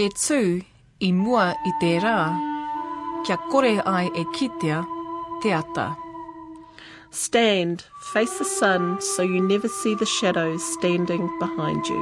E tū i mua i te rā, kia kore ai e kitea te ata. Stand, face the sun, so you never see the shadows standing behind you.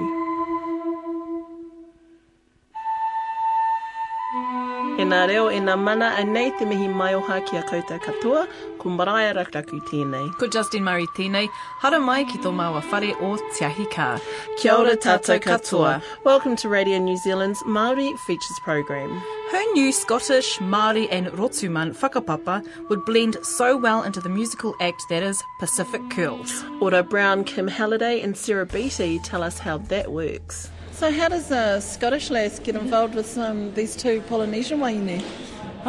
E nā reo, e nā mana anei te mihi mai oha ki a koutou katoa, ko Maraia Rakuraku tēnei. Ko Justin Murray tēnei, hara mai ki tō maua whare o Te Ahi Kia ora tātou katoa. Welcome to Radio New Zealand's Māori Features program. Her new Scottish, Māori and Rotuman whakapapa would blend so well into the musical act that is Pacific Curls. Ora Brown, Kim Halliday and Sarah Beatty tell us how that works. So how does a Scottish lass get involved with um, these two Polynesian wahine?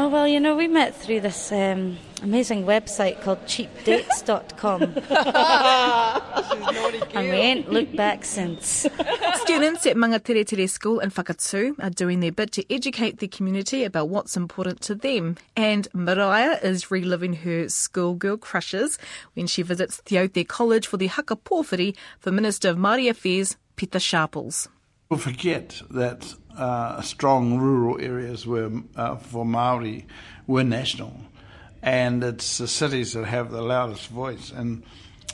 Oh, well, you know, we met through this um, amazing website called cheapdates.com. and we ain't looked back since. Students at Mangateretere School in Whakatū are doing their bit to educate the community about what's important to them. And Mariah is reliving her schoolgirl crushes when she visits Te Aute College for the haka pōwhiri for Minister of Māori Affairs, Pita Sharples. People forget that uh, strong rural areas were, uh, for Maori were national, and it's the cities that have the loudest voice. And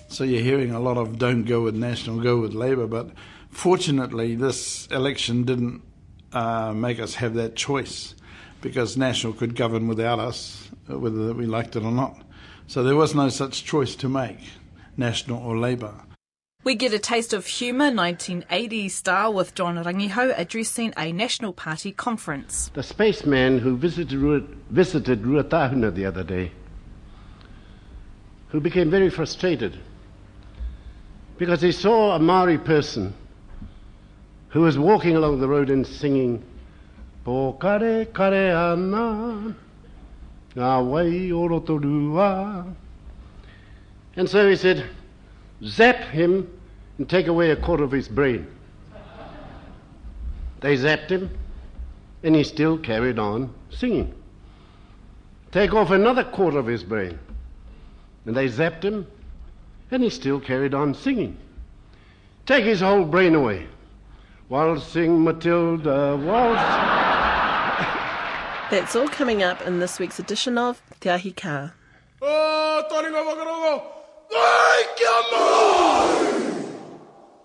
so you're hearing a lot of "don't go with National, go with Labour." But fortunately, this election didn't uh, make us have that choice because National could govern without us, uh, whether we liked it or not. So there was no such choice to make, National or Labour. We get a taste of humour 1980s style with John Rangihau addressing a National Party conference. The spaceman who visited, visited Ruatahuna the other day, who became very frustrated because he saw a Maori person who was walking along the road and singing, Po kare ana, ngā wai o roto. And so he said, zap him and take away a quarter of his brain. They zapped him, and he still carried on singing. Take off another quarter of his brain, and they zapped him, and he still carried on singing. Take his whole brain away. Waltzing Matilda, waltz. That's all coming up in this week's edition of Te Ahi Kaa. Oh,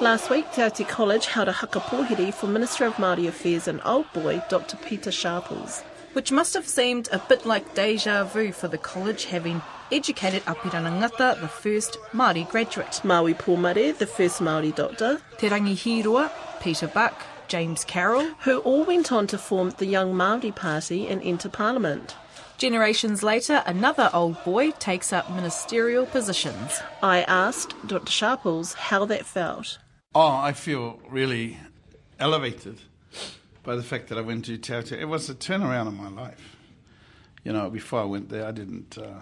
Last week, Te Aute College held a haka pōhiri for Minister of Māori Affairs and Old Boy, Dr. Pita Sharples. Which must have seemed a bit like deja vu for the college having educated Apirana Ngata, the first Māori graduate. Maui Pōmare, the first Māori doctor, Te Rangi Hīroa, Peter Buck, James Carroll. who all went on to form the Young Māori Party and enter Parliament. Generations later, another old boy takes up ministerial positions. I asked Dr. Sharples how that felt. Oh, I feel really elevated by the fact that I went to Te Aute. It was a turnaround in my life. You know, before I went there, I didn't. Uh,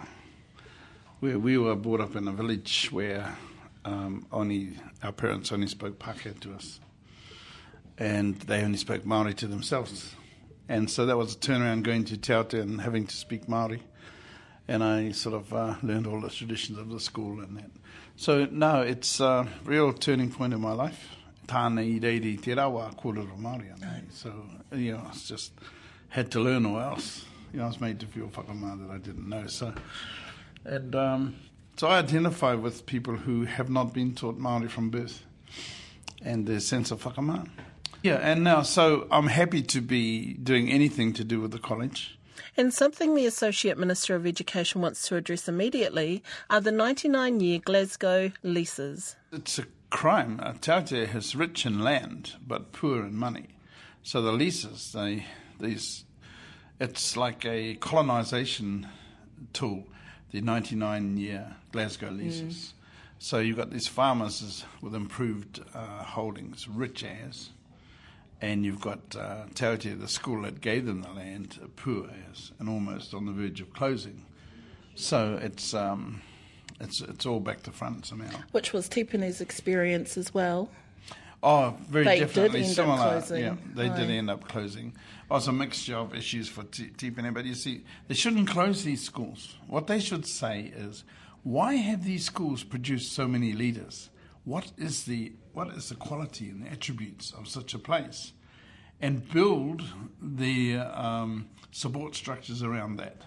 we, we were brought up in a village where um, only our parents only spoke Pākehā to us, and they only spoke Maori to themselves. And so that was a turnaround going to Te Aute and having to speak Maori. And I sort of uh, learned all the traditions of the school and that. So no, it's a real turning point in my life. Tāna i reiri te rawa kōrero Māori anei. So, you know, I just had to learn or else. You know, I was made to feel whakamā that I didn't know. So, and um, so I identify with people who have not been taught Māori from birth and their sense of whakamā. Yeah, and now, so I'm happy to be doing anything to do with the college. And something the Associate Minister of Education wants to address immediately are the 99 year Glasgow leases. It's a crime. Uh, Te Aute is rich in land but poor in money. So the leases, they, these it's like a colonisation tool, the 99 year Glasgow leases. So you've got these farmers with improved uh, holdings, rich as, and you've got uh, Te the school that gave them the land, poor as, and almost on the verge of closing. So it's um, it's it's all back to front somehow. Which was Tipene's experience as well. Oh, very They did definitely end up similar. closing. Yeah, they did end up closing. It was a mixture of issues for T- Tipene, but you see, they shouldn't close these schools. What they should say is, why have these schools produced so many leaders? What is the what is the quality and the attributes of such a place? And build the um, support structures around that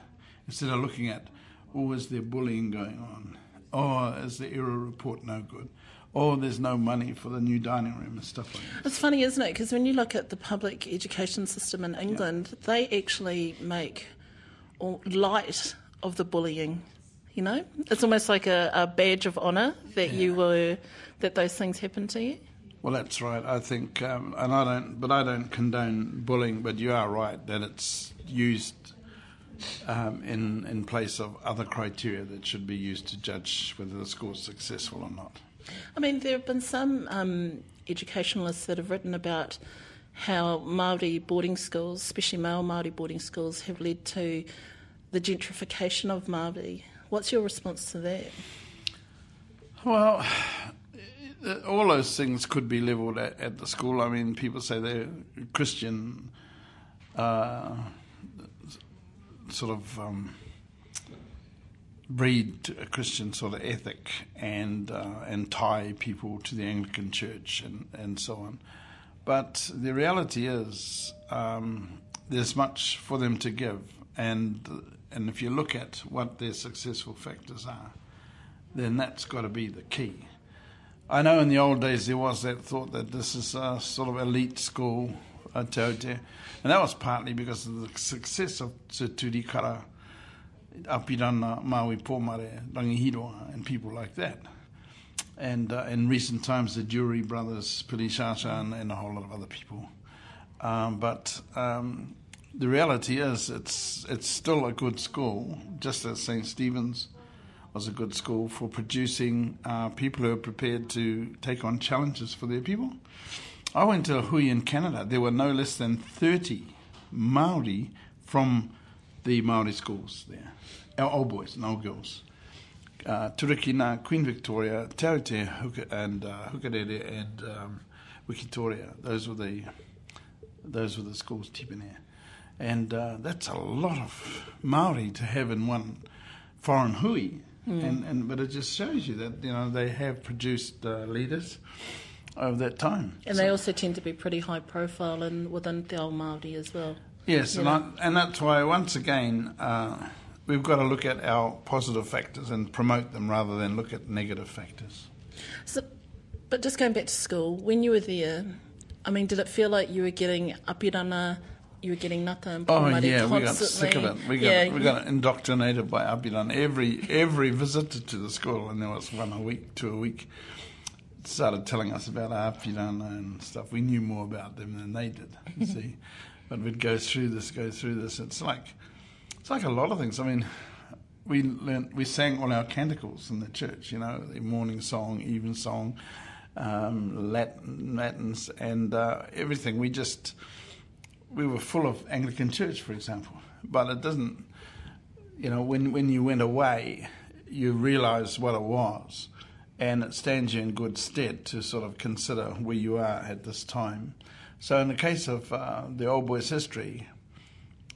instead of looking at, oh, is there bullying going on? Or is the error report no good? Or there's no money for the new dining room and stuff like that. It's funny, isn't it? Because when you look at the public education system in England, they actually make light of the bullying. You know, it's almost like a, a badge of honour that you were that those things happened to you. Well, that's right. I think, um, and I don't, but I don't condone bullying. But you are right that it's used um, in in place of other criteria that should be used to judge whether the school is successful or not. I mean, there have been some um, educationalists that have written about how Maori boarding schools, especially male Maori boarding schools, have led to the gentrification of Maori. What's your response to that? Well, all those things could be levelled at, at the school. I mean, people say they're Christian, uh, sort of um, breed a Christian sort of ethic and uh, and tie people to the Anglican Church and, and so on. But the reality is, um, there's much for them to give, and and if you look at what their successful factors are, then that's got to be the key. I know in the old days there was that thought that this is a sort of elite school, uh, Te and that was partly because of the success of Te Turikara, Apirana, Maui Pomare, Rangihiroa, and people like that. And uh, in recent times, the Jury brothers, Pili Shasha, and, and a whole lot of other people. Um, but um, the reality is, it's it's still a good school, just as St. Stephen's was a good school for producing uh, people who are prepared to take on challenges for their people. I went to Hui in Canada. There were no less than 30 Maori from the Maori schools there, our old boys and old girls. Uh, Turakina, Queen Victoria, Te Aute, and uh, Hukarere, and um, Wikitoria. Those were the those were the schools, Tipene. And uh, that's a lot of Maori to have in one foreign hui. And, and but it just shows you that you know they have produced uh, leaders over that time. And So- they also tend to be pretty high profile and within Te Ao Māori as well. Yes, and. I, and that's why once again uh, we've got to look at our positive factors and promote them rather than look at negative factors. So, but just going back to school, when you were there, I mean, did it feel like you were getting apirana, you were getting Ngata and Oh yeah, we got sick of it. We got yeah, we got indoctrinated by Apiran. Every every visitor to the school, and there was one a week, two a week, started telling us about Apiran and stuff. We knew more about them than they did. You see, but we'd go through this, go through this. It's like it's like a lot of things. I mean, we learnt, we sang all our canticles in the church. You know, the morning song, even song, um, Latin, Latins, and uh, everything. We just we were full of Anglican church, for example. But it doesn't, you know, when, when you went away, you realise what it was. And it stands you in good stead to sort of consider where you are at this time. So, in the case of uh, the old boys' history,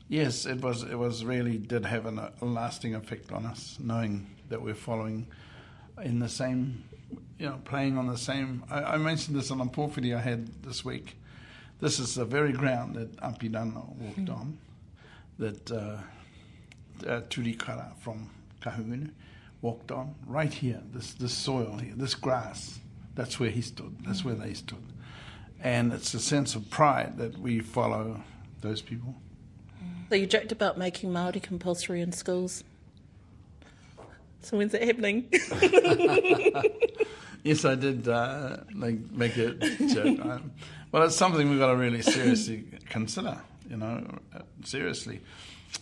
yes, it was it was really did have an, a lasting effect on us, knowing that we're following in the same, you know, playing on the same. I, I mentioned this on a pōwhiri I had this week. This is the very ground that Apirana walked on, that uh, uh, Turikara from Kahungunu walked on, right here, this, this soil here, this grass. That's where he stood, that's where they stood. And it's a sense of pride that we follow those people. So you joked about making Māori compulsory in schools. So when's it happening? Yes, I did uh, like make a joke. Um, well, it's something we've got to really seriously consider. You know, seriously.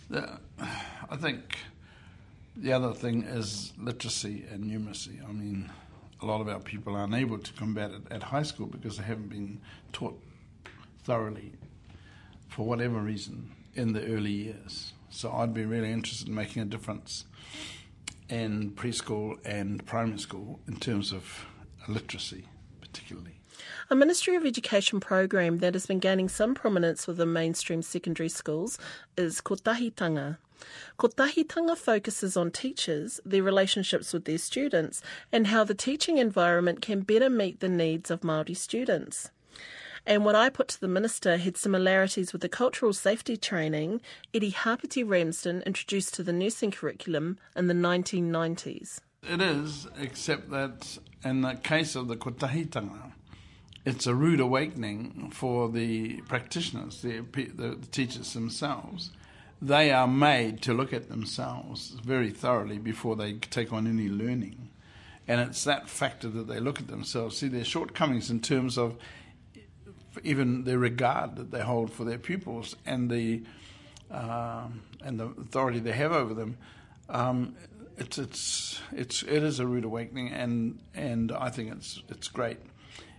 The, I think the other thing is literacy and numeracy. I mean, a lot of our people are unable to combat it at high school because they haven't been taught thoroughly, for whatever reason, in the early years. So I'd be really interested in making a difference in preschool and primary school in terms of literacy, particularly. A Ministry of Education program that has been gaining some prominence within mainstream secondary schools is Kotahitanga. Kotahitanga focuses on teachers, their relationships with their students, and how the teaching environment can better meet the needs of Māori students. And what I put to the minister had similarities with the cultural safety training Irihapeti Ramsden introduced to the nursing curriculum in the 1990s. It is, except that in the case of the kotahitanga, it's a rude awakening for the practitioners, the, the teachers themselves. They are made to look at themselves very thoroughly before they take on any learning. And it's that factor that they look at themselves, see their shortcomings in terms of even the regard that they hold for their pupils and the um, and the authority they have over them. Um, it's it's it's it is a rude awakening, and and I think it's it's great.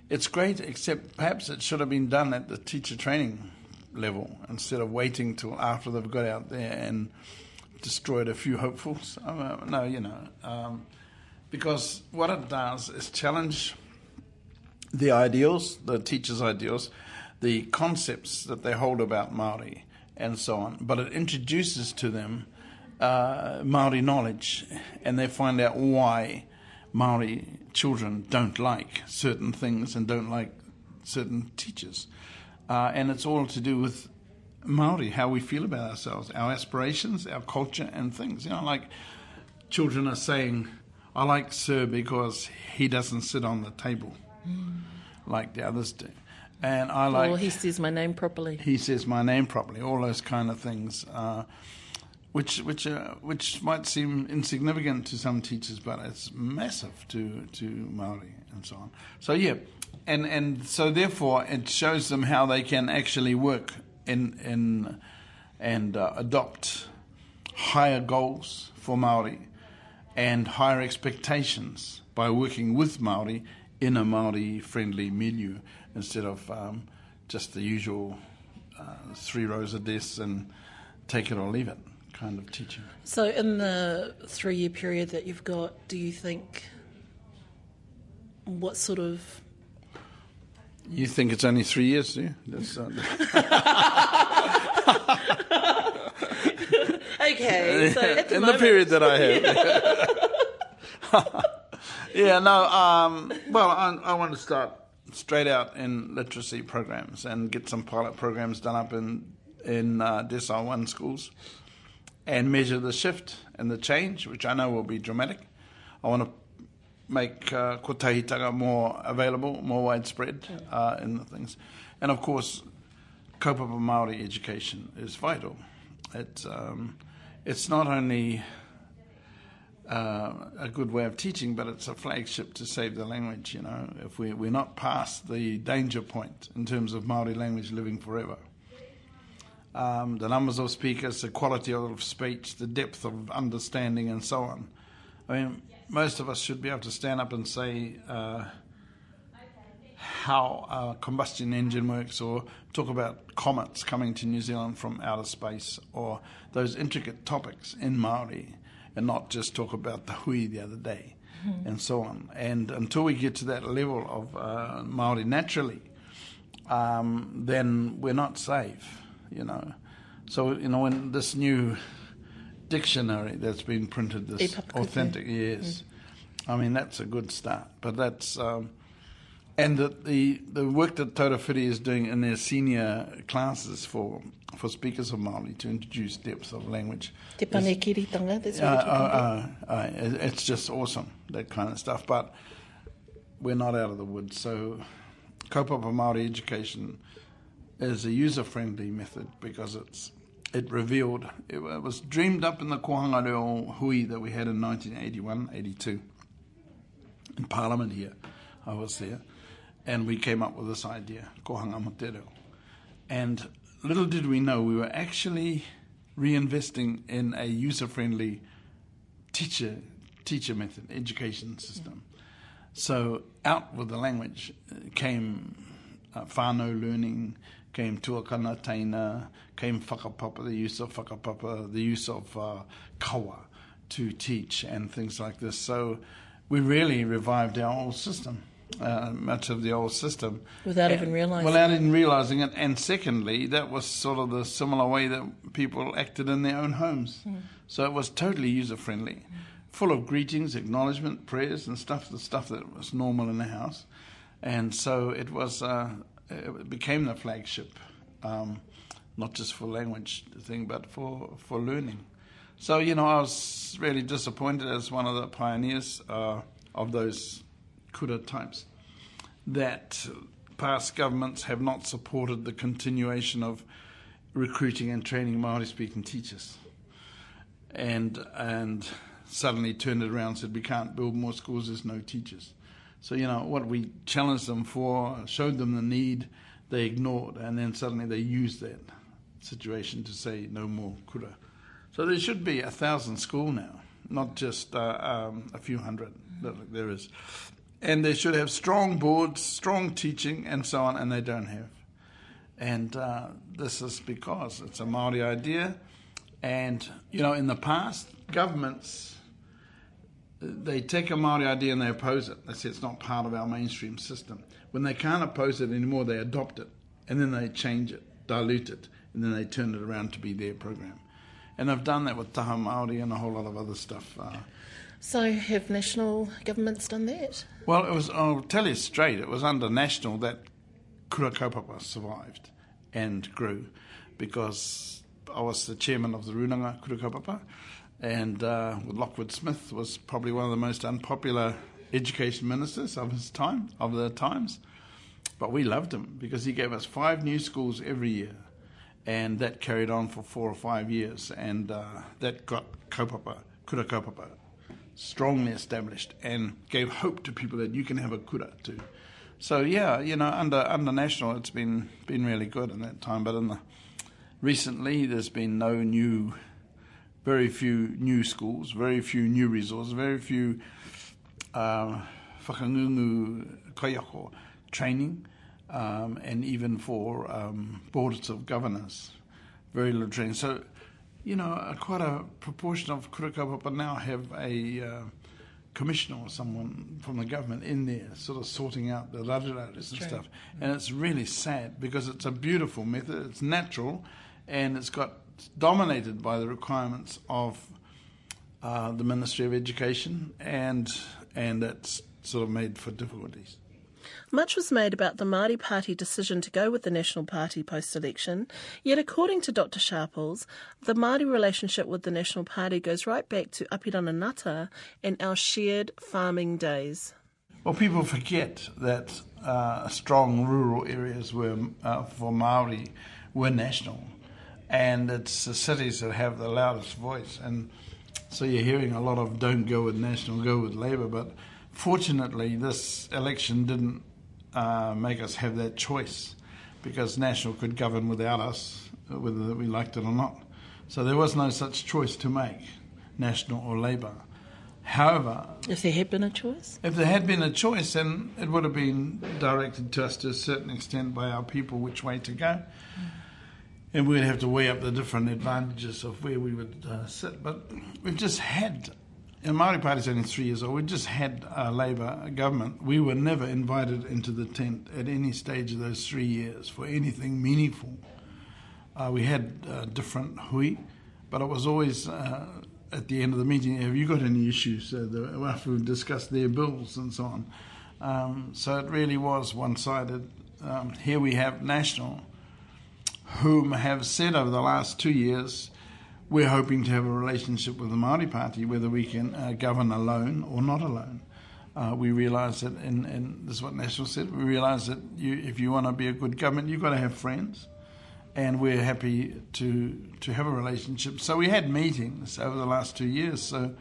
It's great, except perhaps it should have been done at the teacher training level instead of waiting till after they've got out there and destroyed a few hopefuls. No, you know, um, because what it does is challenge the ideals, the teachers' ideals, the concepts that they hold about Maori, and so on. But it introduces to them uh, Maori knowledge, and they find out why Maori children don't like certain things and don't like certain teachers. Uh, and it's all to do with Maori, how we feel about ourselves, our aspirations, our culture, and things. You know, like children are saying, I like Sir because he doesn't sit on the table mm. like the others do. And I like. Or he says my name properly. He says my name properly, all those kind of things. Uh, which which uh, which might seem insignificant to some teachers, but it's massive to to Maori and so on. So yeah, and and so therefore it shows them how they can actually work in in and uh, adopt higher goals for Maori and higher expectations by working with Maori in a Maori friendly milieu instead of um, just the usual uh, three rows of desks and take it or leave it kind of teaching. So, in the three year period that you've got, do you think what sort of. You think it's only three years, do you? That's, uh, okay, so in moment, the period that I have. yeah, no. Um, well, I, I, want to start straight out in literacy programs and get some pilot programs done up in in uh, Decile One schools and measure the shift and the change, which I know will be dramatic. I want to make uh, kotahitanga more available, more widespread uh, in the things. And of course, kaupapa Māori education is vital. It's, um, it's not only uh, a good way of teaching, but it's a flagship to save the language. You know, if we, we're not past the danger point in terms of Maori language living forever um, the numbers of speakers, the quality of speech, the depth of understanding, and so on. I mean, most of us should be able to stand up and say uh, how a combustion engine works, or talk about comets coming to New Zealand from outer space, or those intricate topics in Maori, and not just talk about the hui the other day, mm-hmm. and so on. And until we get to that level of uh, Maori naturally, um, then we're not safe you know. So, you know, when this new dictionary that's been printed, this authentic, yes, mm. I mean, that's a good start. But that's, um, and that the, the work that Taurawhiri is doing in their senior classes for for speakers of Māori to introduce depth of language. Te pane kiritanga, that's what uh, uh, uh, It's just awesome, that kind of stuff. But we're not out of the woods. So, kaupapa Māori education is a user-friendly method because it's it revealed it was dreamed up in the Kohanga Reo Hui that we had in 1981, 82 in Parliament here. I was there, and we came up with this idea, Kohanga Motero. And little did we know we were actually reinvesting in a user-friendly teacher teacher method education system. So out with the language came uh, whānau learning, came tuakana taina, came whakapapa, the use of whakapapa, the use of uh, kawa to teach and things like this. So we really revived our old system. Uh, much of the old system Without And- even realising Without even realizing it, and secondly, that was sort of the similar way that people acted in their own homes. So it was totally user friendly, full of greetings, acknowledgement, prayers, and stuff. The stuff that was normal in the house, and so it was. Uh, it became the flagship, um, not just for language thing, but for for learning. So you know, I was really disappointed as one of the pioneers uh, of those kura types that past governments have not supported the continuation of recruiting and training Maori speaking teachers. And and suddenly turned it around and said we can't build more schools, there's no teachers. So, you know, what we challenged them for, showed them the need, they ignored, and then suddenly they used that situation to say no more kura. So there should be a thousand school now, not just uh, um, a few hundred that there is. And they should have strong boards, strong teaching, and so on, and they don't have. And uh, this is because it's a Maori idea. And, you know, in the past, governments, they take a Maori idea and they oppose it. They say it's not part of our mainstream system. When they can't oppose it anymore, they adopt it. And then they change it, dilute it, and then they turn it around to be their program. And I've done that with Taha Māori and a whole lot of other stuff. Uh, So have national governments done that? Well, it was. I'll tell you straight. It was under national that Kura Kaupapa survived and grew, because I was the chairman of the Runanga Kura Kaupapa, and uh, Lockwood Smith was probably one of the most unpopular education ministers of his time, of the times. But we loved him because he gave us five new schools every year, and that carried on for four or five years, and uh, that got kaupapa, kura kaupapa, strongly established, and gave hope to people that you can have a kura too. So yeah, you know, under under national, it's been been really good in that time, but in the recently, there's been no new, very few new schools, very few new resources, very few uh, whakangungu kaiako training, um, and even for um, boards of governors, very little training. So, you know, uh, quite a proportion of kura kaupapa now have a uh, commissioner or someone from the government in there, sort of sorting out the rarurarus and stuff. And it's really sad because it's a beautiful method, it's natural, and it's got dominated by the requirements of uh, the Ministry of Education, and and that's sort of made for difficulties. Much was made about the Māori Party decision to go with the National Party post-election, yet according to Dr Sharples, the Māori relationship with the National Party goes right back to Apirana Ngata and our shared farming days. Well, people forget that uh, strong rural areas were uh, for Maori were national, and it's the cities that have the loudest voice. And so you're hearing a lot of "don't go with national, go with Labour. But fortunately, this election didn't uh, make us have that choice because national could govern without us, whether we liked it or not. So there was no such choice to make, national or Labour. However, If there had been a choice, if there had been a choice, then it would have been directed to us to a certain extent by our people which way to go. And we'd have to weigh up the different advantages of where we would uh, sit. But we've just had, and Māori Party's only three years old, We've just had a Labour government. We were never invited into the tent at any stage of those three years for anything meaningful. Uh, we had uh, different hui, but it was always uh, at the end of the meeting, have you got any issues? Uh, after we've discussed their bills and so on. Um, so it really was one sided. Um, here we have National, whom have said over the last two years, we're hoping to have a relationship with the Māori Party, whether we can uh, govern alone or not alone. Uh, we realise that, and, and this is what National said, we realise that you, if you want to be a good government, you've got to have friends and we're happy to to have a relationship. So we had meetings over the last two years. So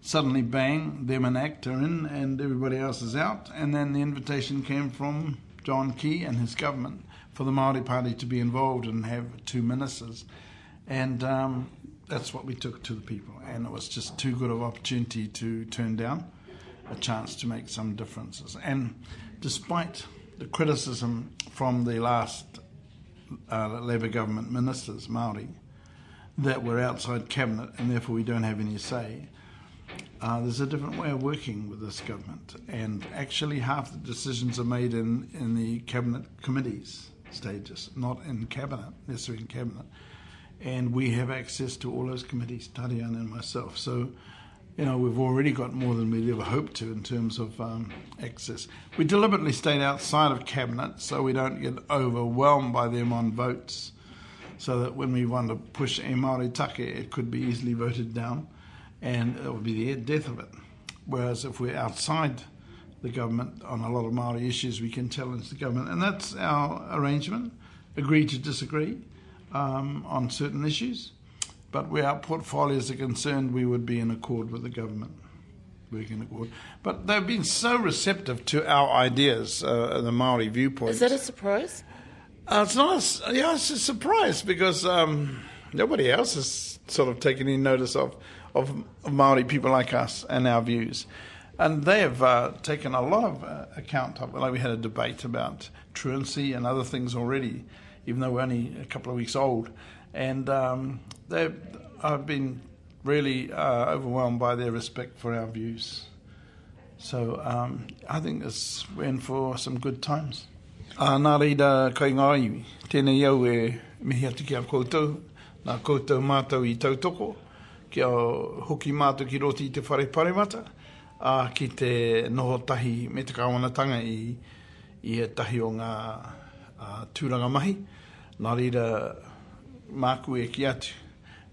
suddenly, bang, them and ACT are in, and everybody else is out. And then the invitation came from John Key and his government for the Maori Party to be involved and have two ministers, and um, that's what we took to the people. And it was just too good of opportunity to turn down a chance to make some differences. And despite the criticism from the last uh, Labour government ministers, Maori, that we're outside cabinet and therefore we don't have any say. Uh, there's a different way of working with this government, and actually half the decisions are made in, in the cabinet committees stages, not in cabinet, necessarily in cabinet. And we have access to all those committees, Tariana and myself. So, you know, we've already got more than we'd ever hoped to in terms of um, access. We deliberately stayed outside of cabinet so we don't get overwhelmed by them on votes so that when we want to push a Māori take, it could be easily voted down and it would be the death of it. Whereas if we're outside the government on a lot of Māori issues, we can challenge the government. And that's our arrangement agree to disagree um, on certain issues. But where our portfolios are concerned, we would be in accord with the government. Working in accord. But they've been so receptive to our ideas, uh, the Maori viewpoint. Is that a surprise? Uh, it's not. A, yeah, it's a surprise because um, nobody else has sort of taken any notice of, of of Maori people like us and our views, and they have uh, taken a lot of uh, account of. Like we had a debate about truancy and other things already, even though we're only a couple of weeks old, and um, they have been really uh, overwhelmed by their respect for our views. So um, I think it's, we're in for some good times. Uh, nā reira kai ngā iwi. Tēnei au e mihi atu ki a koutou, nā koutou mātou i tautoko, a hoki mātou ki roti i te whare paremata, uh, ki te noho tahi me te kawanatanga i, i e tahi o ngā uh, tūranga mahi. Nā rira māku e ki atu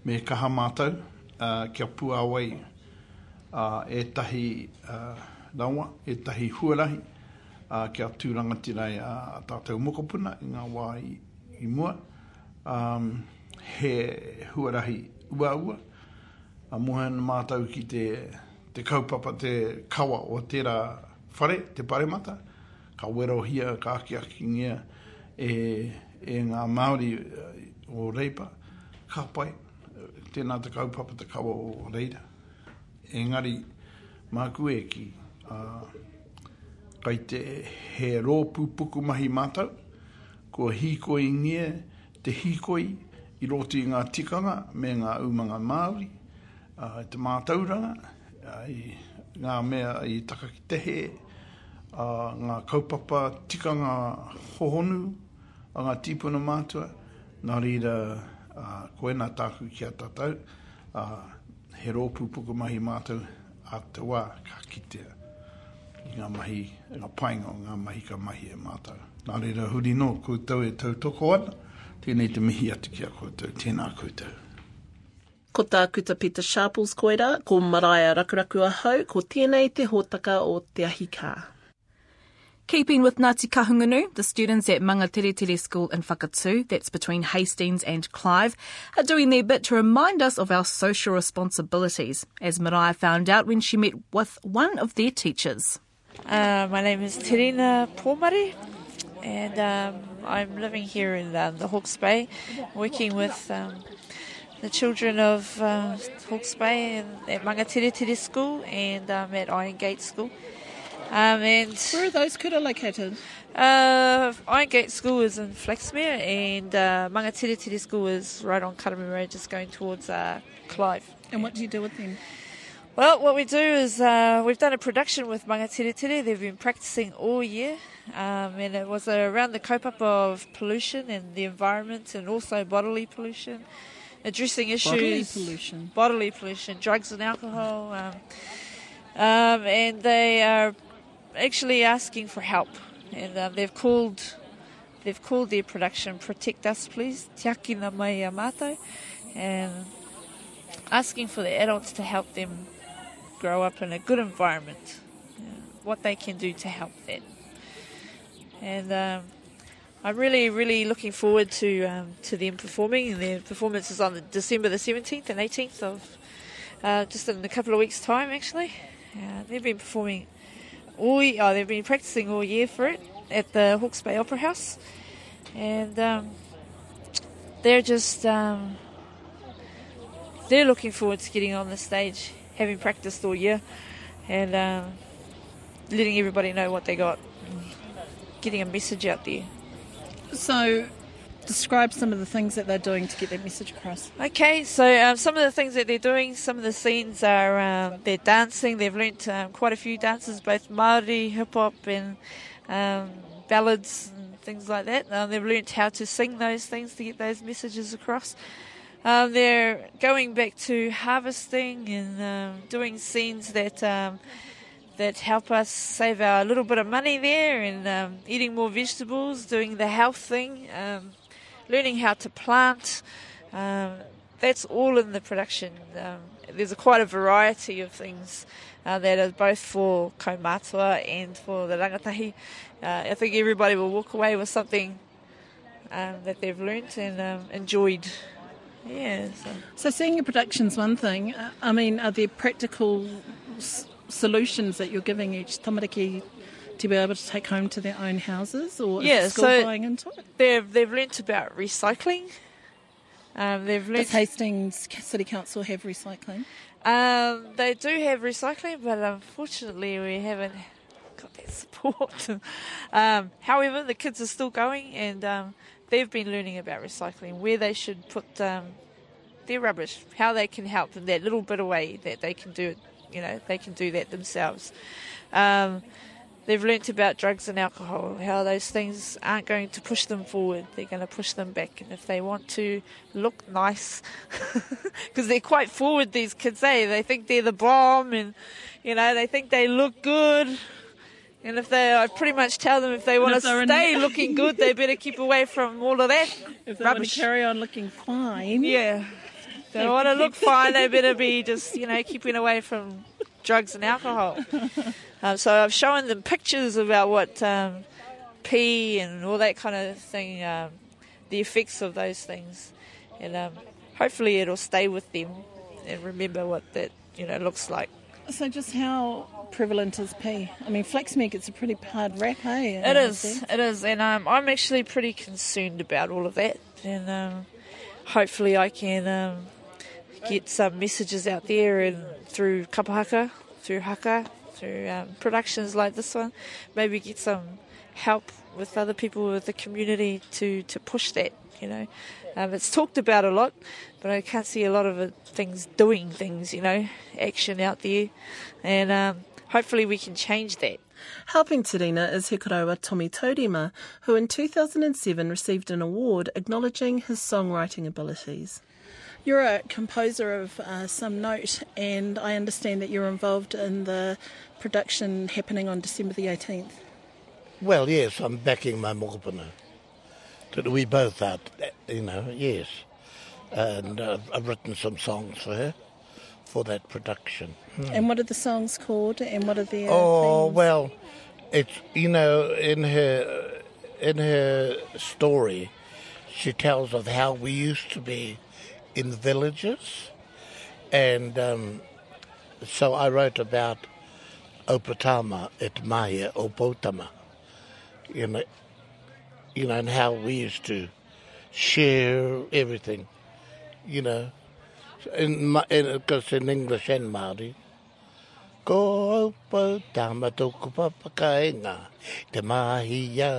me kaha mātou, uh, kia pua wai uh, e tahi uh, rawa, e tahi huarahi, uh, kia tūranga tirai a uh, tātou mokopuna i ngā wā i, i mua. Um, he huarahi ua ua. A muhen mātou ki te, te kaupapa te kawa o tērā whare, te paremata. Ka wero hia, ka aki aki ngia e, e ngā Māori o Reipa. Ka pai, tēnā te kaupapa te kawa o Reira. Engari, māku e ki, uh, kai te he rōpū puku mahi mātau, ko hīkoi ngia te hīkoi i roti ngā tikanga me ngā umanga Māori, uh, te mātauranga, ai ngā mea i takaki tehe, uh, ngā kaupapa tikanga hohonu, a ngā tīpuna mātua, nā rira uh, koe nā tāku ki a tātau, uh, he rōpū puku mahi mātou a te wā ka kitea i ngā mahi, ngā painga o ngā mahi ka mahi e mātou. Nā reira huri nō, koutou e tau toko ana, tēnei te mihi atu ki a koutou, tēnā koutou. Ko tā kuta Pita Sharples koera, ko Maraia Rakuraku ahau, ko tēnei te hōtaka o te ahi kā. Keeping with Ngāti Kahungunu, the students at Mangateretere School in Whakatū, that's between Hastings and Clive, are doing their bit to remind us of our social responsibilities, as Mariah found out when she met with one of their teachers. Uh, my name is Terina Pomari, and um, I'm living here in um, the Hawke's Bay, working with um, the children of uh, Hawke's Bay and, at Mangatiri School and um, at Irongate School. Um, and Where are those kura located? uh, Irongate School is in Flaxmere, and uh, Mangatiri School is right on Karamu Road, just going towards uh, Clive. And what do you do with them? Well, what we do is uh, we've done a production with Mangatiri. They've been practicing all year, um, and it was around the kaupapa of pollution and the environment, and also bodily pollution, addressing issues Bodily pollution. bodily pollution, drugs and alcohol, um, um, and they are actually asking for help, and uh, they've called they've called their production "Protect Us, Please," Tiakina mai a mātou, and asking for the adults to help them grow up in a good environment, uh, what they can do to help that. And um, I'm really, really looking forward to um, to them performing. And their performance is on the December the 17th and 18th of uh, just in a couple of weeks' time, actually. Uh, they've been performing all. ye- Oh, they've been practicing all year for it at the Hawke's Bay Opera House. and um, they're just um, they're looking forward to getting on the stage, having practiced all year, and um, letting everybody know what they got, getting a message out there. So, describe some of the things that they're doing to get that message across. Okay, so um, some of the things that they're doing, some of the scenes are um, they're dancing. They've learnt um, quite a few dances, both Maori, hip hop, and um, ballads and things like that. They've learnt how to sing those things to get those messages across. Um, they're going back to harvesting and um, doing scenes that that help us save our little bit of money there, and um, eating more vegetables, doing the health thing, um, learning how to plant. Um, that's all in the production. Um, there's a, quite a variety of things uh, that are both for kaumatua and for the rangatahi. Uh, I think everybody will walk away with something um, that they've learnt and um, enjoyed. Yeah. So. So, seeing your production's one thing. I mean, are there practical solutions that you're giving each tamariki to be able to take home to their own houses, or is Yeah, school so- buying into it? They've they've learnt about recycling. Um, they've learnt Does Hastings City Council have recycling? Um, they do have recycling, but unfortunately, we haven't got that support. um, however, the kids are still going, and um, they've been learning about recycling, where they should put um, their rubbish, how they can help in that little bit of way that they can do it. You know, they can do that themselves. Um, they've learnt about drugs and alcohol, how those things aren't going to push them forward, they're going to push them back. And if they want to look nice, because they're quite forward, these kids, eh? They think they're the bomb and, you know, they think they look good. And if they, I pretty much tell them if they want to if in- stay looking good, they better keep away from all of that If they want rubbish. to carry on looking fine, Yeah. They want to look fine, they better be just, you know, keeping away from drugs and alcohol. Um, so I've shown them pictures about what um, P and all that kind of thing, um, the effects of those things. And um, hopefully it'll stay with them and remember what that, you know, looks like. So, just how prevalent is P? I mean, Flaxmere gets a pretty hard rap, hey? It is, it is, and um, I'm actually pretty concerned about all of that, and um, hopefully I can um, get some messages out there and through kapahaka, through haka, through um, productions like this one, maybe get some help with other people with the community to, to push that. You know, um, it's talked about a lot, but I can't see a lot of it, things doing things. You know, action out there, and um, hopefully we can change that. Helping Terina is Hekoroa Tommy Todima, who in 2007 received an award acknowledging his songwriting abilities. You're a composer of uh, some note, and I understand that you're involved in the production happening on December the 18th. Well, yes, I'm backing my. That we both are, you know, yes. And uh, I've written some songs for her for that production. And what are the songs called, and what are their Oh well, it's you know in her in her story, she tells of how we used to be in the villages, and um, so I wrote about Opatama et Maya, Opotama, you know, you know, and how we used to share everything, you know, in in, of in English and Māori. Ko aupa tama tōku papakainga te mahia.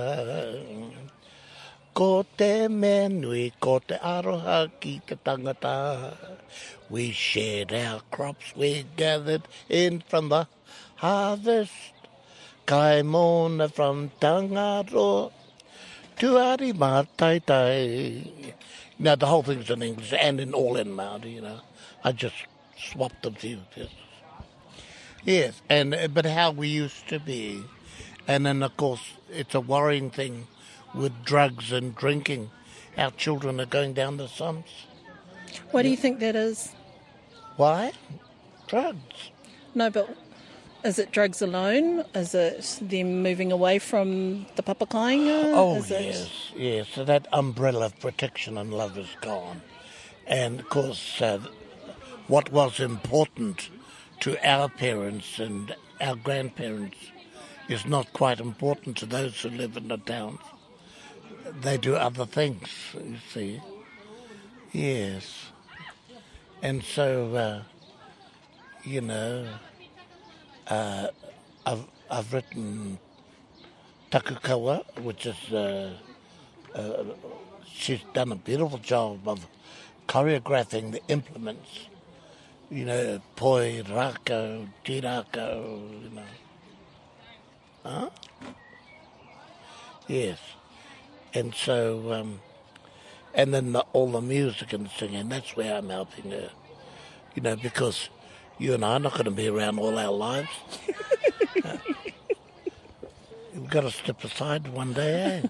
Ko te menui, ko te aroha ki te tangata. We shared our crops, we gathered in from the harvest. Kai mona from Tangaro to Ari Tai Tai. Now the whole thing's in English and in all in Māori, you know. I just swapped a few. Just. Yes, and but how we used to be, and then of course it's a worrying thing with drugs and drinking. Our children are going down the slums. What do you think that is? Why? Drugs. No, but is it drugs alone? Is it them moving away from the papakainga? Oh is it- yes, yes. So that umbrella of protection and love is gone, and of course, uh, what was important to our parents and our grandparents is not quite important to those who live in the towns. They do other things, you see. Yes. And so, uh, you know, uh, I've, I've written Takukawa, which is, uh, uh, she's done a beautiful job of choreographing the implements. You know, poi, rako, tirako, you know. Huh? Yes. And so, um, and then the, all the music and singing, that's where I'm helping her. You know, because you and I are not going to be around all our lives. Uh, We've got to step aside one day, eh?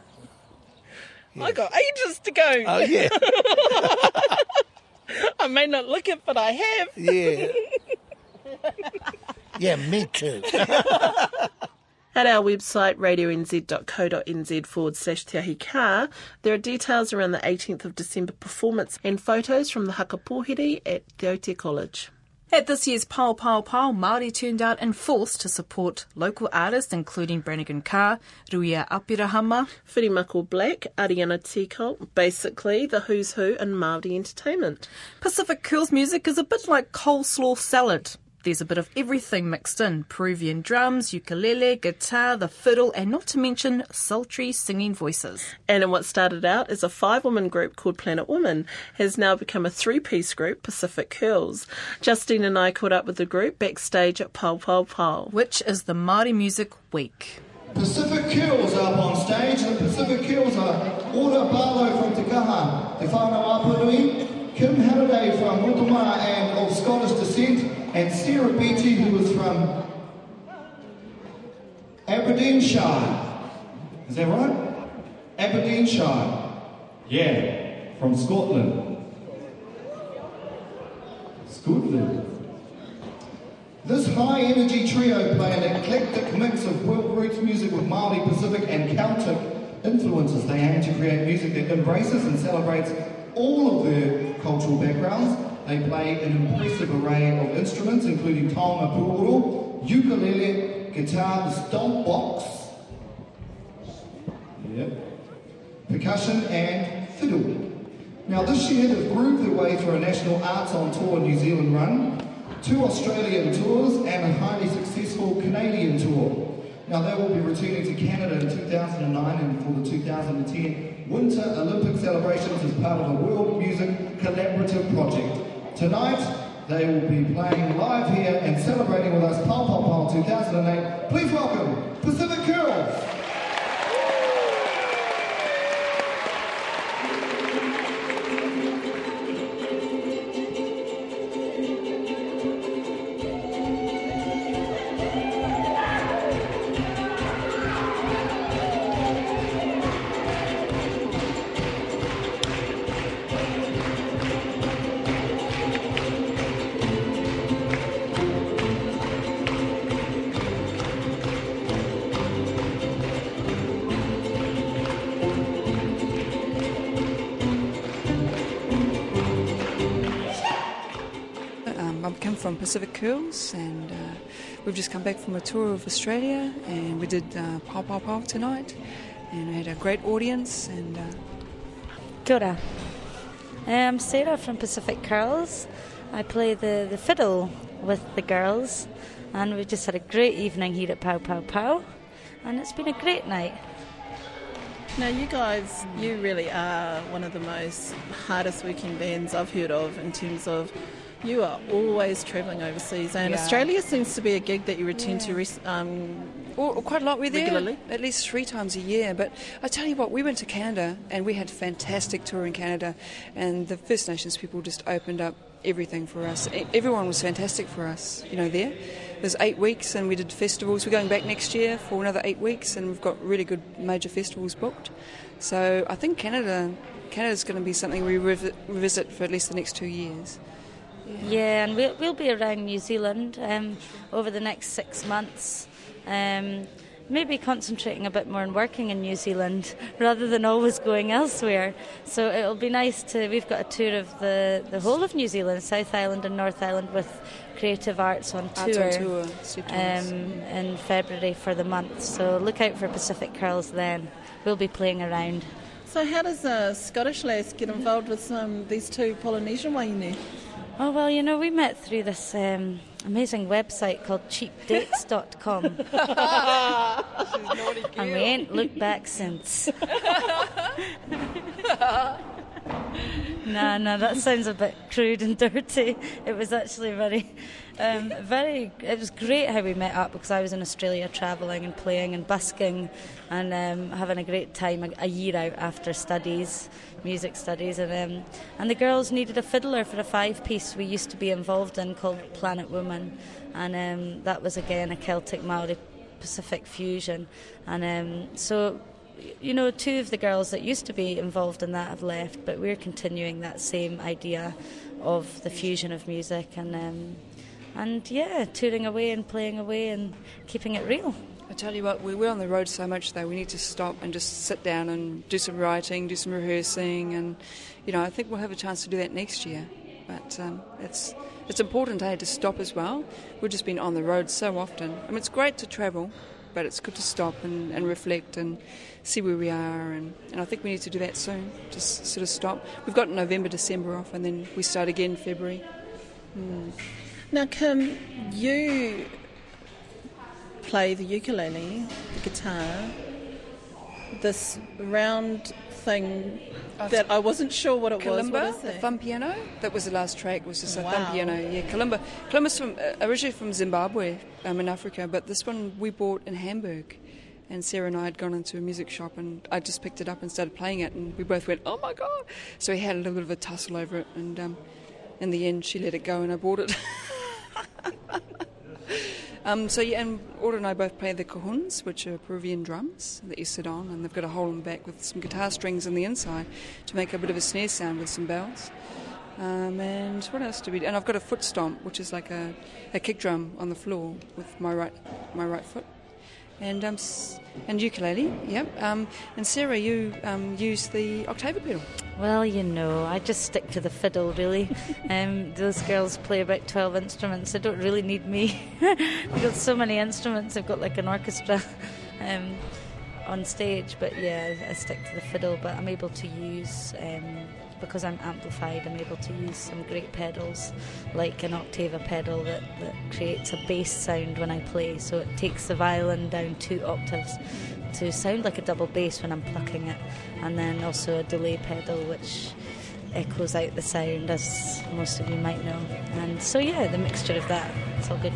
I got ages to go. Oh, yeah. I may not look it, but I have. Yeah. yeah, me too. At our website, radionz.co.nz forward slash Te Ahi Kaa, there are details around the 18th of December performance and photos from the Haka pōwhiri at Te College. At this year's Pao Pao Pao, Māori turned out in force to support local artists including Brannigan Kaa, Ruia Aperahama, Whirimako Black, Ariana Tikao, basically the who's who in Māori entertainment. Pacific Curls music is a bit like coleslaw salad. There's a bit of everything mixed in Peruvian drums, ukulele, guitar, the fiddle, and not to mention sultry singing voices. And in what started out as a five woman group called Planet Woman has now become a three piece group, Pacific Curls. Justine and I caught up with the group backstage at Pao Pao Pao. Which is the Māori Music Week. Pacific Curls up on stage. The Pacific Curls are Ora Barlow from Te Kaha, Te Whānau Apanui, Kim Halliday from Rukuma and of Scottish descent, and Sarah Beatty who is from Aberdeenshire. Is that right? Aberdeenshire. Yeah, from Scotland. Scotland. This high energy trio play an eclectic mix of world roots music with Māori, Pacific, and Celtic influences. They aim to create music that embraces and celebrates all of their cultural backgrounds. They play an impressive array of instruments, including taonga puoro, ukulele, guitar, the stomp box, yep, percussion, and fiddle. Now, this year they've grooved their way through a national arts on tour New Zealand run, two Australian tours, and a highly successful Canadian tour. Now, they will be returning to Canada in 2009 and for the 2010 Winter Olympic celebrations as part of a World Music Collaborative project. Tonight, they will be playing live here and celebrating with us Pao Pao Pao 2008. Please welcome Pacific Curls. Pacific Curls, and uh, we've just come back from a tour of Australia, and we did uh, Pao Pao Pao tonight, and we had a great audience, and uh, Kia ora. I'm Sarah from Pacific Curls. I play the, the fiddle with the girls, and we've just had a great evening here at Pao Pao Pao, and it's been a great night. Now, you guys, you really are one of the most hardest working bands I've heard of in terms of you are always travelling overseas, and Yeah. Australia seems to be a gig that you return to res- um, or quite a lot. We're there Regularly? at least three times a year. But I tell you what, we went to Canada, and we had a fantastic tour in Canada, and the First Nations people just opened up everything for us. Everyone was fantastic for us, you know, there. There's eight weeks, and we did festivals. We're going back next year for another eight weeks, and we've got really good major festivals booked. So I think Canada, Canada's going to be something we revisit for at least the next two years. Yeah, and we'll, we'll be around New Zealand um, over the next six months. Um, maybe concentrating a bit more on working in New Zealand rather than always going elsewhere. So it'll be nice to. We've got a tour of the, the whole of New Zealand, South Island and North Island, with Creative Arts on Arts tour, on tour, um, in February for the month. So look out for Pacific Curls then. We'll be playing around. So how does a Scottish lass get involved with um, these two Polynesian waine? Oh, well, you know, we met through this um, amazing website called cheapdates.com. and we ain't looked back since. no, no, that sounds a bit crude and dirty. It was actually very, um, very. It was great how we met up because I was in Australia travelling and playing and busking and um, having a great time a, a, year out after studies, music studies, and um, and the girls needed a fiddler for a five piece we used to be involved in called Planet Woman, and um, that was again a Celtic Maori Pacific fusion, and um, so you know, two of the girls that used to be involved in that have left, but we're continuing that same idea of the fusion of music and um, and yeah, touring away and playing away and keeping it real. I tell you what, we're on the road so much though. We need to stop and just sit down and do some writing, do some rehearsing, and you know, I think we'll have a chance to do that next year. But um, it's it's important, eh, to stop as well. We've just been on the road so often. I mean, it's great to travel, but it's good to stop and, and reflect and see where we are. And, and I think we need to do that soon, just sort of stop. We've got November, December off, and then we start again in February. Mm. Now, Kim, you play the ukulele, the guitar, this round thing that I wasn't sure what it Kalimba, was. Is the thumb piano. That was the last track. Was just a Wow. thumb piano. Yeah, kalimba. Kalimba's from uh, originally from Zimbabwe, um, in Africa, but this one we bought in Hamburg. And Sarah and I had gone into a music shop, and I just picked it up and started playing it, and we both went, "Oh my god!" So we had a little bit of a tussle over it, and um, in the end, she let it go, and I bought it. Um, so yeah, and Ora and I both play the cajóns, which are Peruvian drums that you sit on, and they've got a hole in the back with some guitar strings on the inside to make a bit of a snare sound with some bells. Um, and what else do we do? And I've got a foot stomp, which is like a, a kick drum on the floor with my right my right foot. And um, and ukulele, yep. Um, and Sarah, you um, use the octave pedal. Well, you know, I just stick to the fiddle, really. um, those girls play about 12 instruments. They don't really need me. They've got so many instruments, they've got like an orchestra um, on stage. But yeah, I stick to the fiddle, but I'm able to use, um, because I'm amplified, I'm able to use some great pedals, like an octave pedal that, that creates a bass sound when I play. So it takes the violin down two octaves to sound like a double bass when I'm plucking it, and then also a delay pedal which echoes out the sound, as most of you might know. And so, yeah, the mixture of that, it's all good.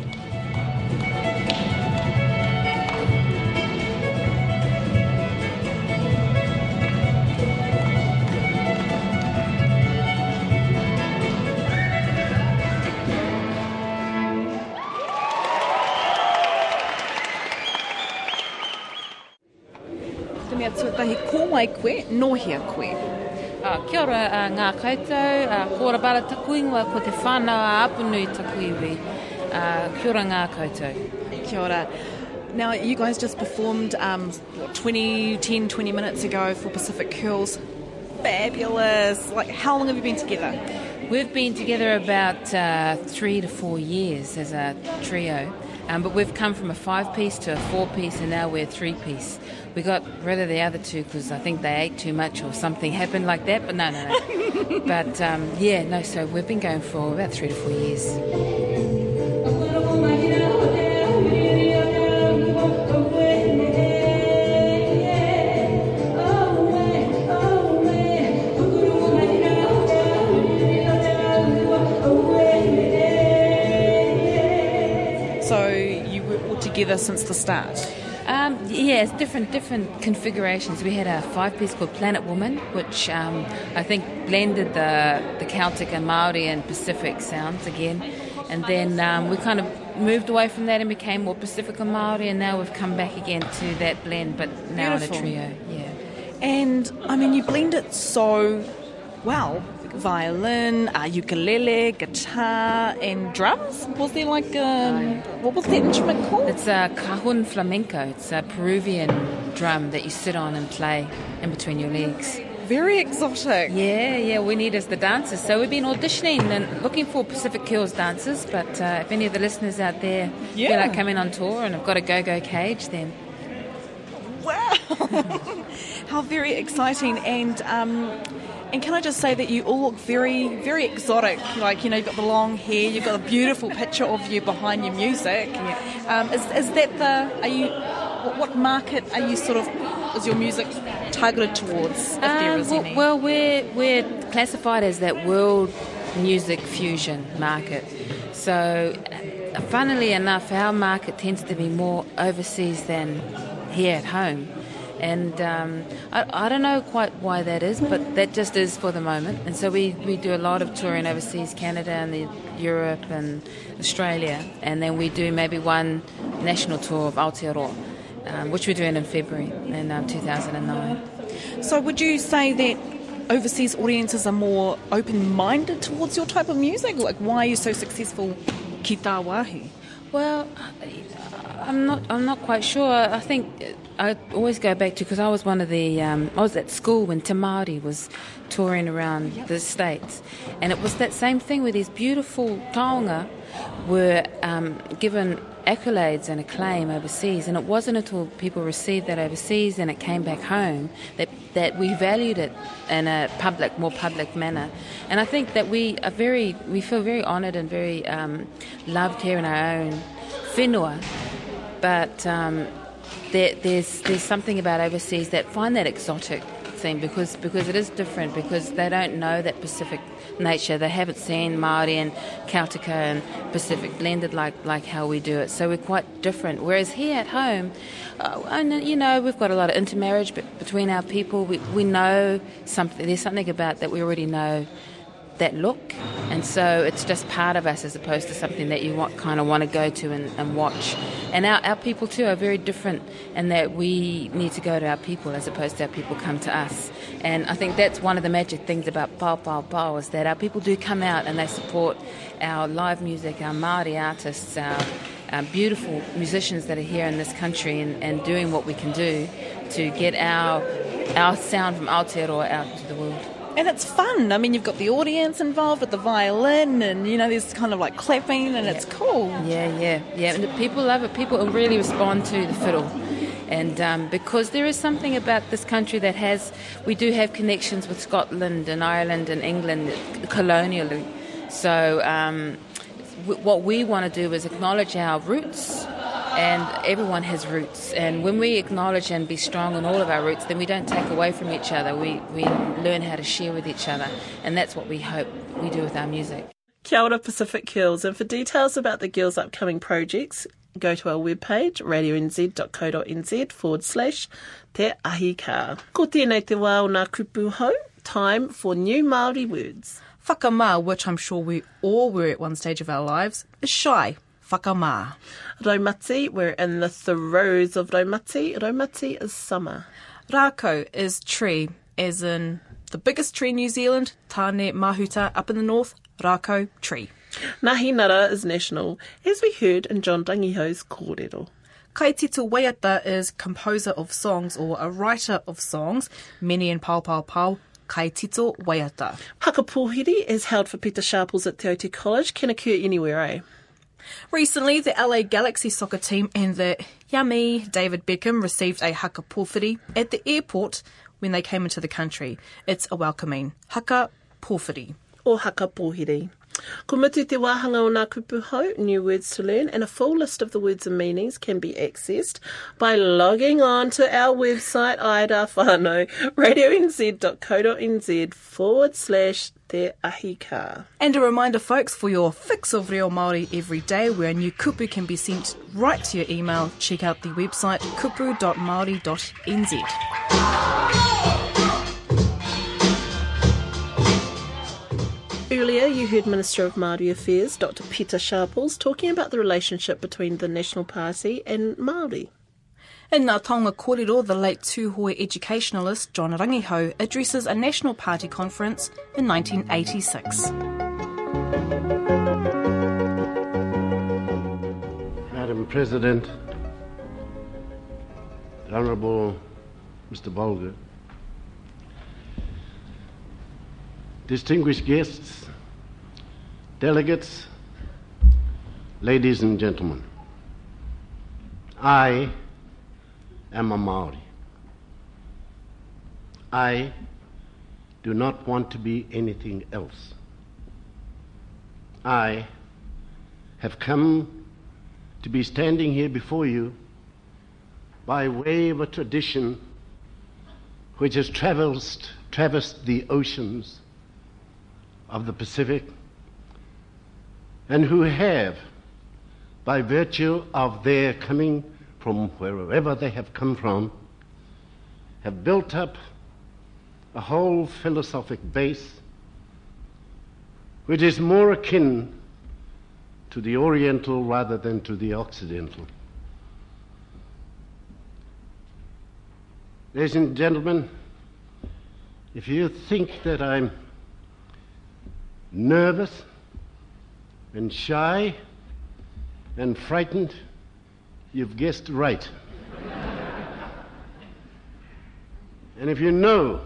Kōwai koe, nohia koe. Uh, kia ora uh, ngā koutou, uh, kōra bara taku ingoa ko te whānau a apunui taku iwi. Uh, kia ora ngā koutou. Kia ora. Now, you guys just performed um, what, 20, 10, 20 minutes ago for Pacific Curls. Fabulous. Like, how long have you been together? We've been together about uh, three to four years as a trio, um, but we've come from a five piece to a four piece, and now we're three piece. We got rid of the other two because I think they ate too much or something happened like that, but no, no, no. but um, yeah, no, so we've been going for about three to four years. So, you were all together since the start? Yeah, it's different different configurations. We had a five piece called Planet Woman, which um, I think blended the the Celtic and Maori and Pacific sounds again. And then um, we kind of moved away from that and became more Pacific and Maori, and now we've come back again to that blend, but now Beautiful. in a trio. Yeah. And, I mean, you blend it so well. Violin, uh, ukulele, guitar, and drums. Was there like um, what was that instrument called? It's a cajón flamenco. It's a Peruvian drum that you sit on and play in between your legs. Very exotic. Yeah, yeah, we need as the dancers. So we've been auditioning and looking for Pacific Curls dancers. But uh, if any of the listeners out there feel Yeah. like coming on tour and have got a go-go cage, then Wow. How very exciting and. Um, and can I just say that you all look very, very exotic? Like, you know, you've got the long hair, you've got a beautiful picture of you behind your music. Um, is, is that the, are you, what, market are you sort of, is your music targeted towards, if Um, is well, any? well, we're, we're classified as that world music fusion market. So, funnily enough, our market tends to be more overseas than here at home. And um, I, I don't know quite why that is, but that just is for the moment. And so we, we do a lot of touring overseas, Canada and the, Europe and Australia. And then we do maybe one national tour of Aotearoa, um, which we're doing in February in um, 2009. So would you say that overseas audiences are more open-minded towards your type of music? Like, why are you so successful Kita wāhi? Well, I'm not. I'm not quite sure. I think I always go back to because I was one of the. Um, I was at school when Te Māori was touring around the states, and it was that same thing where these beautiful taonga were um, given accolades and acclaim overseas, and it wasn't until people received that overseas and it came back home that that we valued it in a public, more public manner. And I think that we are very, we feel very honoured and very um, loved here in our own whenua, but um, there, there's there's something about overseas that find that exotic thing because because it is different because they don't know that Pacific nature. They haven't seen Maori and Celtica and Pacific blended like like how we do it. So we're quite different. Whereas here at home, uh, and you know we've got a lot of intermarriage be- between our people. We we know something. There's something about that we already know that look, and so it's just part of us as opposed to something that you want, kind of want to go to and, and watch. And our, our people too are very different, in that we need to go to our people as opposed to our people come to us. And I think that's one of the magic things about Pao Pao Pao is that our people do come out and they support our live music, our Māori artists, our, our beautiful musicians that are here in this country and, and doing what we can do to get our our sound from Aotearoa out to the world. And it's fun. I mean, you've got the audience involved with the violin, and you know, there's kind of like clapping, and it's cool. Yeah, yeah, yeah. And the people love it. People really respond to the fiddle. And um, because there is something about this country that has, we do have connections with Scotland and Ireland and England colonially. So um, what we want to do is acknowledge our roots and everyone has roots. And when we acknowledge and be strong in all of our roots, then we don't take away from each other. We, we learn how to share with each other. And that's what we hope we do with our music. Kia ora Pacific Curls, and for details about the Girls' upcoming projects, go to our webpage, radionz.co.nz forward slash Te Ahi Kaa. Ko tēnei te wā o ngā kupu hau, time for new Māori words. Whakamā, which I'm sure we all were at one stage of our lives, is shy. Whakamā. Raumati, we're in the throes of Raumati. Raumati is summer. Rākau is tree, as in the biggest tree in New Zealand, Tāne Mahuta up in the north, Rākau tree. Nāhinara is national, as we heard in John Rangihau's kōrero. Kaitito Waiata is composer of songs or a writer of songs, many in Pao Pao Pao, Kaitito Waiata. Haka pōwhiri is held for Pita Sharples at Te Aute College, can occur anywhere, eh? Recently, the LA Galaxy soccer team and the yummy David Beckham received a haka pōwhiri at the airport when they came into the country. It's a welcoming haka pōwhiri. Or hakapohiri. Ko te wāhanga o ngā new words to learn, and a full list of the words and meanings can be accessed by logging on to our website, Aida Whānau, radionz.co.nz forward slash te ahi kaa. And a reminder, folks, for your fix of Reo Māori every day, where a new kupu can be sent right to your email, check out the website kupu.maori.nz. Earlier, you heard Minister of Māori Affairs, Dr. Pita Sharples, talking about the relationship between the National Party and Māori. In Ngā Taonga Kōrero, the late Tūhoe educationalist John Rangihau addresses a National Party conference in 1986. Madam President, the Honourable Mr. Bolger, distinguished guests, delegates, ladies and gentlemen, I am a Maori. I do not want to be anything else. I have come to be standing here before you by way of a tradition which has traversed, traversed the oceans of the Pacific and who have, by virtue of their coming from wherever they have come from, have built up a whole philosophic base which is more akin to the Oriental rather than to the Occidental. Ladies and gentlemen, if you think that I'm nervous and shy and frightened, you've guessed right. and if you know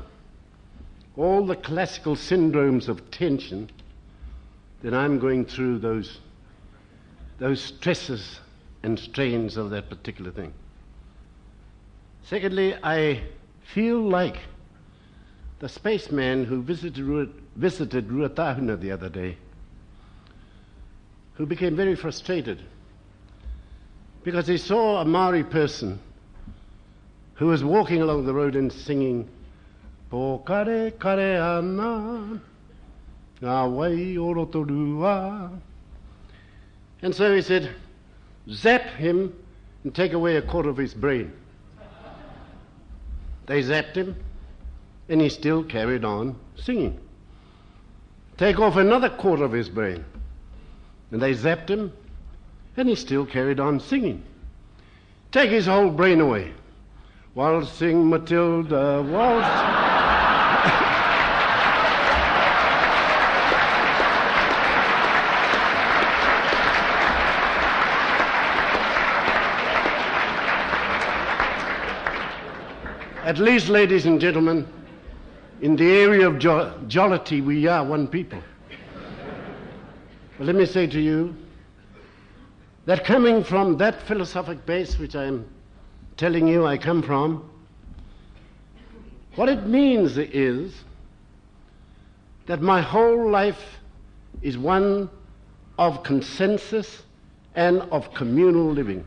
all the classical syndromes of tension, then I'm going through those, those stresses and strains of that particular thing. Secondly, I feel like the spaceman who visited, visited Ruatahuna the other day, who became very frustrated because he saw a Maori person who was walking along the road and singing, Po kare kare ana, awai orotorua. And so he said, zap him and take away a quarter of his brain. They zapped him, and he still carried on singing. Take off another quarter of his brain, and they zapped him, and he still carried on singing. Take his whole brain away. Waltzing Matilda, waltz. At least, ladies and gentlemen, in the area of jo- jollity, we are one people. Let me say to you that coming from that philosophic base which I'm telling you I come from, what it means is that my whole life is one of consensus and of communal living.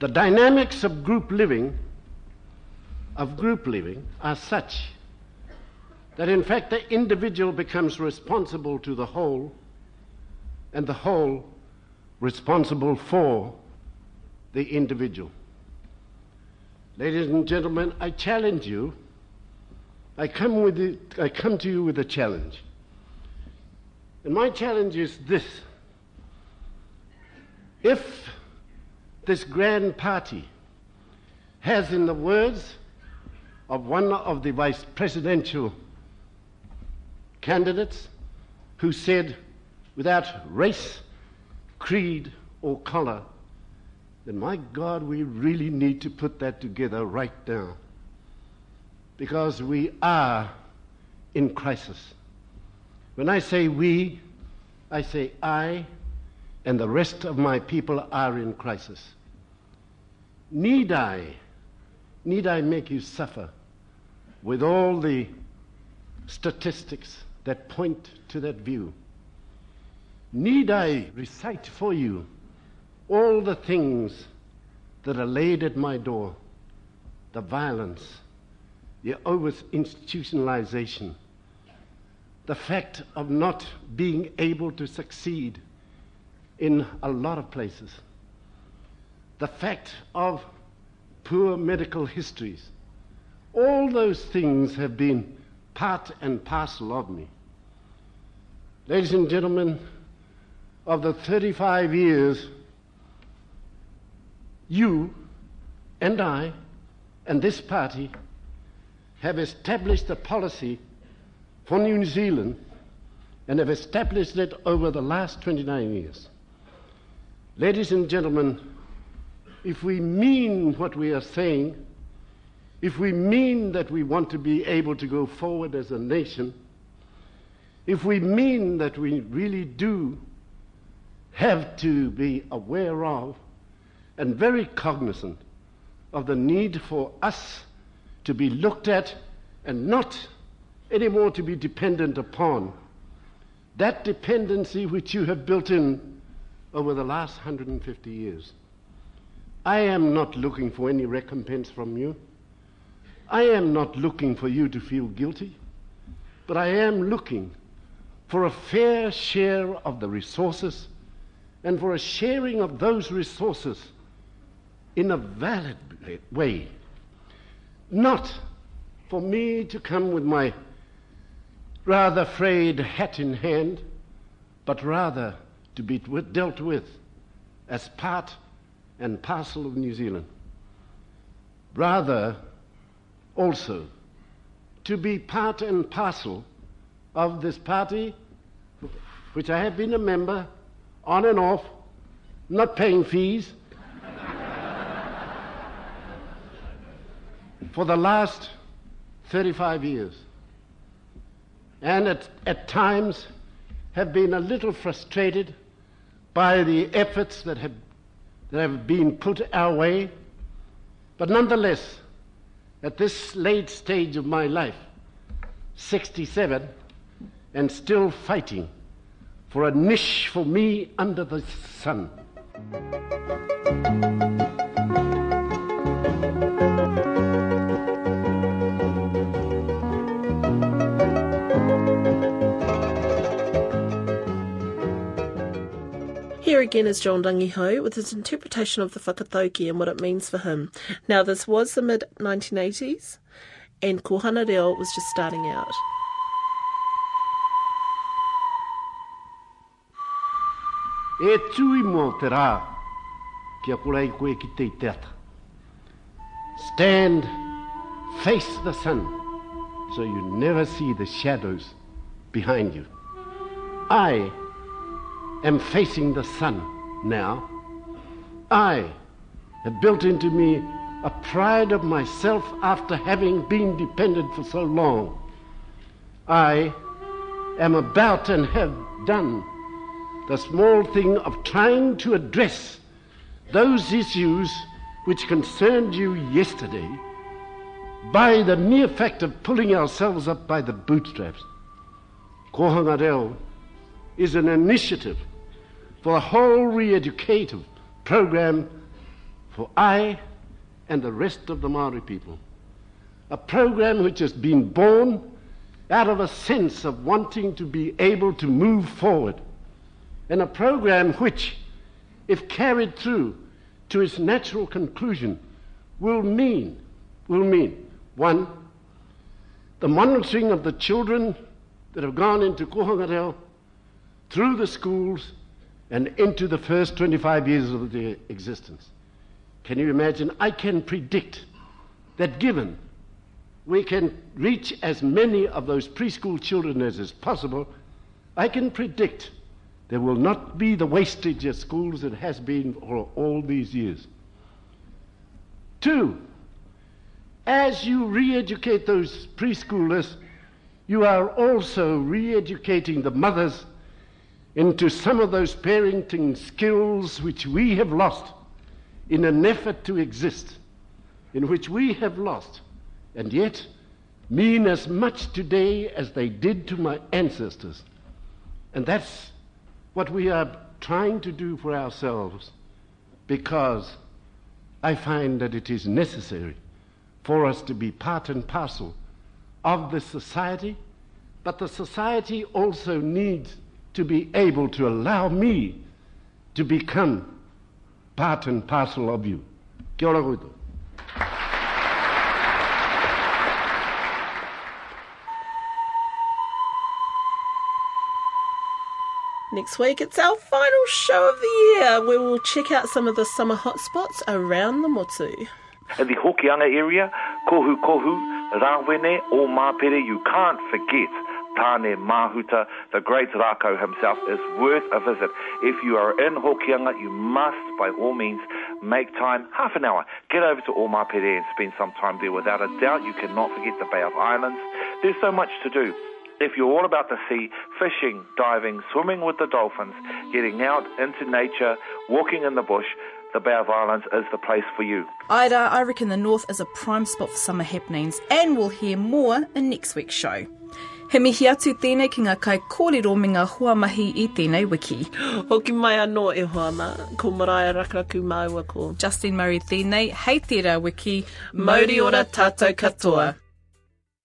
The dynamics of group living of group living are such that in fact the individual becomes responsible to the whole and the whole responsible for the individual. Ladies and gentlemen, I challenge you. I come, with it, I come to you with a challenge. And my challenge is this. If this grand party has, in the words of one of the vice presidential candidates who said, without race, creed, or color, then my God, we really need to put that together right now. Because we are in crisis. When I say we, I say I and the rest of my people are in crisis. Need I, need I make you suffer with all the statistics that point to that view? Need I recite for you all the things that are laid at my door the violence, the over institutionalization, the fact of not being able to succeed in a lot of places, the fact of poor medical histories. All those things have been part and parcel of me. Ladies and gentlemen, of the 35 years, you and I and this party have established a policy for New Zealand and have established it over the last 29 years. Ladies and gentlemen, if we mean what we are saying, if we mean that we want to be able to go forward as a nation, if we mean that we really do have to be aware of and very cognizant of the need for us to be looked at and not anymore to be dependent upon. That dependency which you have built in over the last 150 years. I am not looking for any recompense from you. I am not looking for you to feel guilty, but I am looking for a fair share of the resources and for a sharing of those resources in a valid way. Not for me to come with my rather frayed hat in hand, but rather to be dealt with as part and parcel of New Zealand. Rather, also, to be part and parcel of this party, which I have been a member on and off, not paying fees, for the last 35 years. And at, at times have been a little frustrated by the efforts that have, that have been put our way. But nonetheless, at this late stage of my life, 67, and still fighting for a niche for me under the sun. Here again is John Rangihau with his interpretation of the whakatauki and what it means for him. Now, this was the mid 1980s, and Kohanga Reo was just starting out. E tui mō te rā, kia korei koe ki te teata. Stand, face the sun, so you never see the shadows behind you. I am facing the sun now. I have built into me a pride of myself after having been dependent for so long. I am about and have done the small thing of trying to address those issues which concerned you yesterday by the mere fact of pulling ourselves up by the bootstraps. Kohanga Reo is an initiative for a whole re-educative program for I and the rest of the Maori people. A program which has been born out of a sense of wanting to be able to move forward and a program which, if carried through to its natural conclusion, will mean, will mean, one, the monitoring of the children that have gone into Kohanga Reo through the schools and into the first 25 years of their existence. Can you imagine? I can predict that given we can reach as many of those preschool children as is possible, I can predict there will not be the wastage at schools that has been for all these years. Two, as you re educate those preschoolers, you are also re educating the mothers into some of those parenting skills which we have lost in an effort to exist, in which we have lost, and yet mean as much today as they did to my ancestors. And that's what we are trying to do for ourselves because I find that it is necessary for us to be part and parcel of the society, but the society also needs to be able to allow me to become part and parcel of you. Kia ora koutou. Next week, it's our final show of the year where we'll check out some of the summer hotspots around the Motu. In the Hokianga area, Kohukohu, Rawene, Omapere, you can't forget Tane Mahuta, the great Rākau himself, is worth a visit. If you are in Hokianga, you must, by all means, make time, half an hour, get over to Omapere and spend some time there. Without a doubt, you cannot forget the Bay of Islands. There's so much to do. If you're all about the sea, fishing, diving, swimming with the dolphins, getting out into nature, walking in the bush, the Bay of Islands is the place for you. Ida, I reckon the north is a prime spot for summer happenings, and we'll hear more in next week's show. He mihi atu tēnei ki ngā kai kōrero me ngā huamahi i tēnei wiki. Hoki mai anō e hoama, ko maraia Rakuraku māua ko. Justine Murray tēnei, hei tērā wiki, Mauri ora tātou katoa.